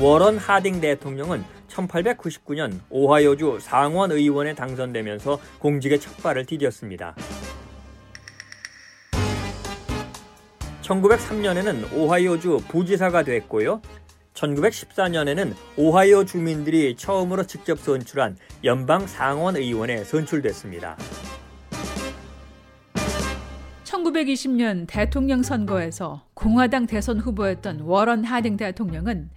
워런 하딩 대통령은 1899년 오하이오주 상원 의원에 당선되면서 공직의 첫 발을 디뎠습니다. 1903년에는 오하이오주 부지사가 됐고요. 1914년에는 오하이오 주민들이 처음으로 직접 선출한 연방 상원 의원에 선출됐습니다. 1920년 대통령 선거에서 공화당 대선 후보였던 워런 하딩 대통령은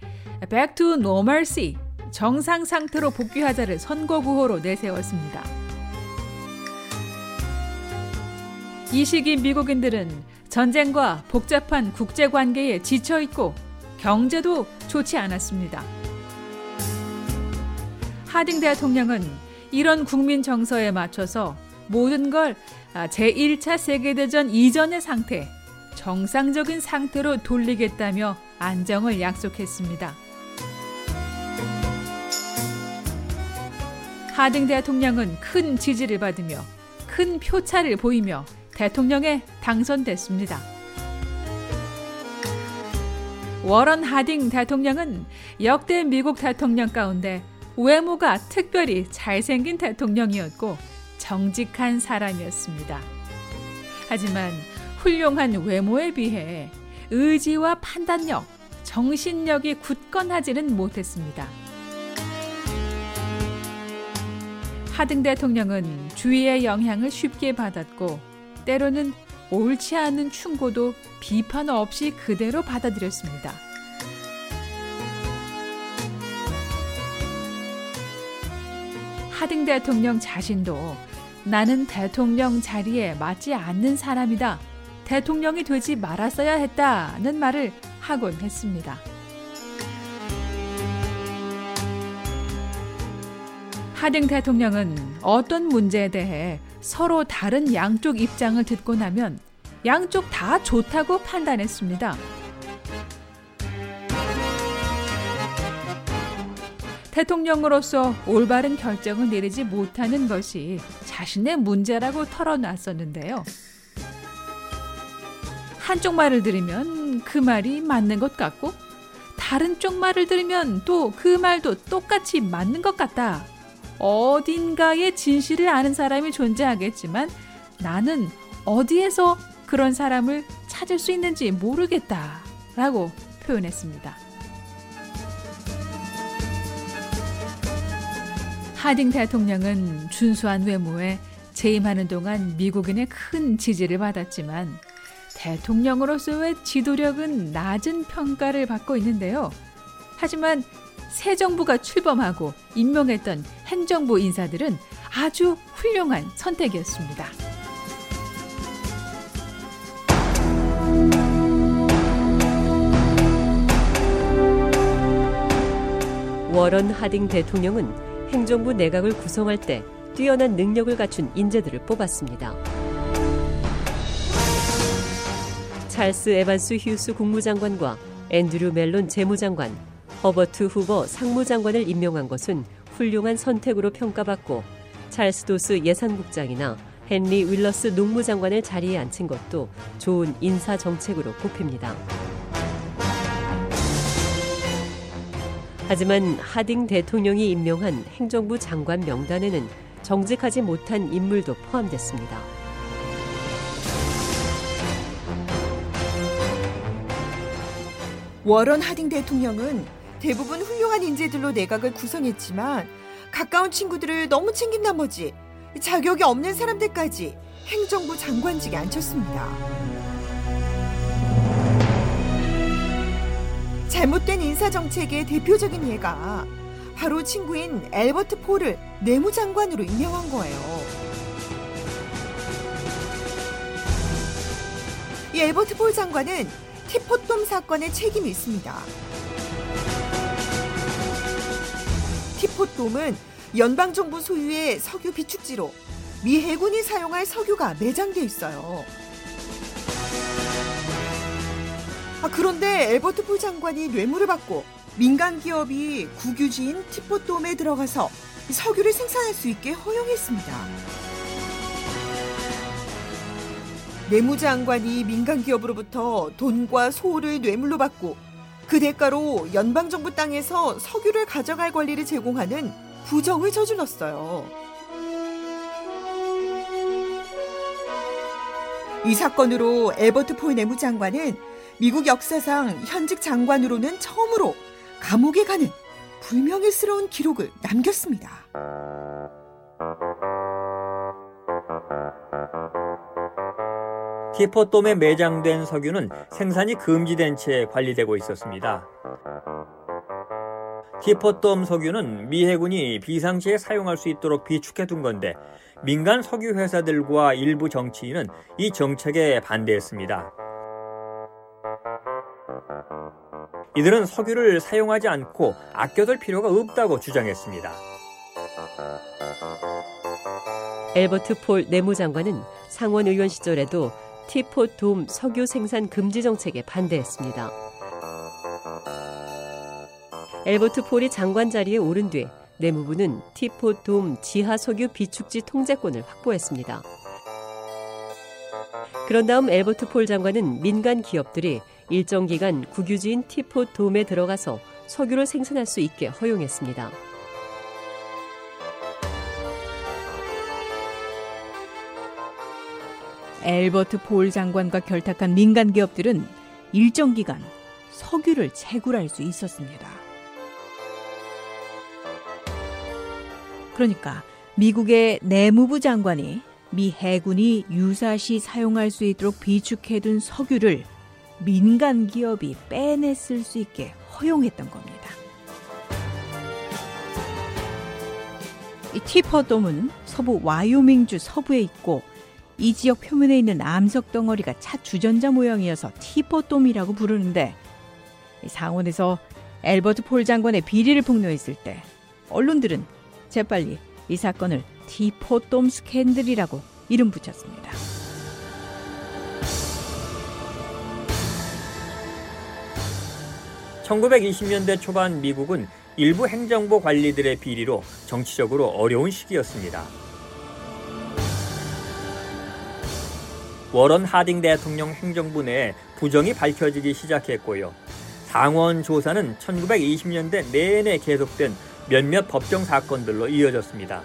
Back to Normalcy 정상 상태로 복귀하자를 선거 구호로 내세웠습니다. 이 시기 미국인들은 전쟁과 복잡한 국제 관계에 지쳐 있고 경제도 좋지 않았습니다. 하딩 대통령은 이런 국민 정서에 맞춰서 모든 걸 제1차 세계대전 이전의 상태, 정상적인 상태로 돌리겠다며 안정을 약속했습니다. 하딩 대통령은 큰 지지를 받으며 큰 표차를 보이며 대통령에 당선됐습니다. 워런 하딩 대통령은 역대 미국 대통령 가운데 외모가 특별히 잘생긴 대통령이었고 정직한 사람이었습니다. 하지만 훌륭한 외모에 비해 의지와 판단력, 정신력이 굳건하지는 못했습니다. 하등 대통령은 주위의 영향을 쉽게 받았고 때로는 옳지 않은 충고도 비판 없이 그대로 받아들였습니다. 하등 대통령 자신도 나는 대통령 자리에 맞지 않는 사람이다. 대통령이 되지 말았어야 했다는 말을 하곤 했습니다. 하딩 대통령은 어떤 문제에 대해 서로 다른 양쪽 입장을 듣고 나면 양쪽 다 좋다고 판단했습니다. 대통령으로서 올바른 결정을 내리지 못하는 것이 자신의 문제라고 털어놨었는데요. 한쪽 말을 들으면 그 말이 맞는 것 같고, 다른 쪽 말을 들으면 또 그 말도 똑같이 맞는 것 같다. 어딘가에 진실을 아는 사람이 존재하겠지만 나는 어디에서 그런 사람을 찾을 수 있는지 모르겠다. 라고 표현했습니다. 하딩 대통령은 준수한 외모에 재임하는 동안 미국인의 큰 지지를 받았지만 대통령으로서의 지도력은 낮은 평가를 받고 있는데요. 하지만 새 정부가 출범하고 임명했던 행정부 인사들은 아주 훌륭한 선택이었습니다. 워런 하딩 대통령은 행정부 내각을 구성할 때 뛰어난 능력을 갖춘 인재들을 뽑았습니다. 찰스 에반스 휴스 국무장관과 앤드류 멜론 재무장관, 허버트 후버 상무장관을 임명한 것은 훌륭한 선택으로 평가받고 찰스 도스 예산국장이나 헨리 월러스 농무장관을 자리에 앉힌 것도 좋은 인사 정책으로 꼽힙니다. 하지만 하딩 대통령이 임명한 행정부 장관 명단에는 정직하지 못한 인물도 포함됐습니다. 워런 하딩 대통령은 대부분 훌륭한 인재들로 내각을 구성했지만 가까운 친구들을 너무 챙긴 나머지 자격이 없는 사람들까지 행정부 장관직에 앉혔습니다. 잘못된 인사정책의 대표적인 예가 바로 친구인 엘버트 폴을 내무장관으로 임명한 거예요. 이 엘버트 폴 장관은 티포돔 사건의 책임이 있습니다. 티포돔은 연방정부 소유의 석유 비축지로 미 해군이 사용할 석유가 매장돼 있어요. 아, 그런데 엘버트 폴 장관이 뇌물을 받고 민간 기업이 국유지인 티포돔에 들어가서 석유를 생산할 수 있게 허용했습니다. 내무장관이 민간 기업으로부터 돈과 소를 뇌물로 받고 그 대가로 연방정부 땅에서 석유를 가져갈 권리를 제공하는 부정을 저질렀어요. 이 사건으로 에버트 폴 내무장관은 미국 역사상 현직 장관으로는 처음으로 감옥에 가는 불명예스러운 기록을 남겼습니다. 티포돔에 매장된 석유는 생산이 금지된 채 관리되고 있었습니다. 티포돔 석유는 미 해군이 비상시에 사용할 수 있도록 비축해 둔 건데 민간 석유 회사들과 일부 정치인은 이 정책에 반대했습니다. 이들은 석유를 사용하지 않고 아껴둘 필요가 없다고 주장했습니다. 엘버트 폴 내무장관은 상원 의원 시절에도 티포 돔 석유 생산 금지 정책에 반대했습니다. 엘버트 폴이 장관 자리에 오른 뒤 내무부는 티포 돔 지하 석유 비축지 통제권을 확보했습니다. 그런 다음 엘버트 폴 장관은 민간 기업들이 일정 기간 국유지인 티포 돔에 들어가서 석유를 생산할 수 있게 허용했습니다. 엘버트 폴 장관과 결탁한 민간 기업들은 일정 기간 석유를 채굴할 수 있었습니다. 그러니까 미국의 내무부 장관이 미 해군이 유사시 사용할 수 있도록 비축해둔 석유를 민간 기업이 빼냈을 수 있게 허용했던 겁니다. 이 티퍼돔은 서부 와이오밍주 서부에 있고 이 지역 표면에 있는 암석 덩어리가 차 주전자 모양이어서 티퍼돔이라고 부르는데 상원에서 엘버트 폴 장관의 비리를 폭로했을 때 언론들은 재빨리 이 사건을 티포돔 스캔들이라고 이름 붙였습니다. (1920년대) 초반 미국은 일부 행정부 관리들의 비리로 정치적으로 어려운 시기였습니다. 워런 하딩 대통령 행정부 내에 부정이 밝혀지기 시작했고요. 상원 조사는 1920년대 내내 계속된 몇몇 법정 사건들로 이어졌습니다.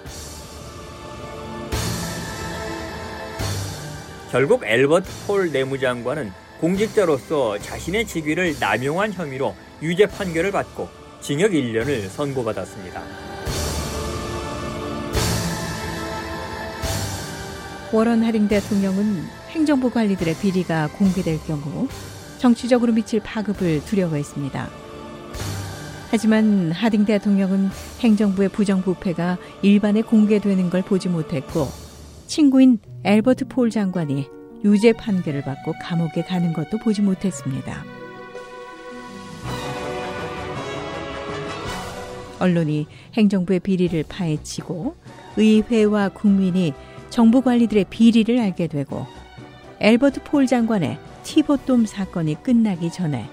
결국 엘버트 폴 내무장관은 공직자로서 자신의 직위를 남용한 혐의로 유죄 판결을 받고 징역 1년을 선고받았습니다. 워런 하딩 대통령은 행정부 관리들의 비리가 공개될 경우 정치적으로 미칠 파급을 두려워했습니다. 하지만 하딩 대통령은 행정부의 부정부패가 일반에 공개되는 걸 보지 못했고 친구인 엘버트 폴 장관이 유죄 판결을 받고 감옥에 가는 것도 보지 못했습니다. 언론이 행정부의 비리를 파헤치고 의회와 국민이 정부 관리들의 비리를 알게 되고 엘버트 폴 장관의 티보돔 사건이 끝나기 전에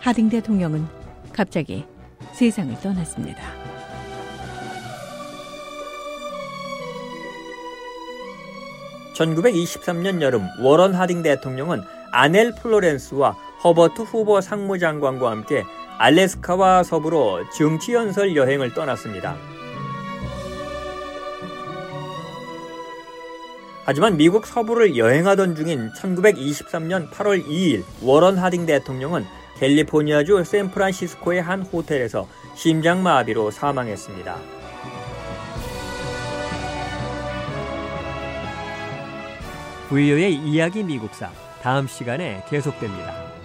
하딩 대통령은 갑자기 세상을 떠났습니다. (1923년) 여름 워런 하딩 대통령은 아넬 플로렌스와 허버트 후보 상무장관과 함께 알래스카와 서부로 정치연설 여행을 떠났습니다. 하지만 미국 서부를 여행하던 중인 1923년 8월 2일 워런 하딩 대통령은 캘리포니아주 샌프란시스코의 한 호텔에서 심장마비로 사망했습니다. 부이의 이야기 미국사 다음 시간에 계속됩니다.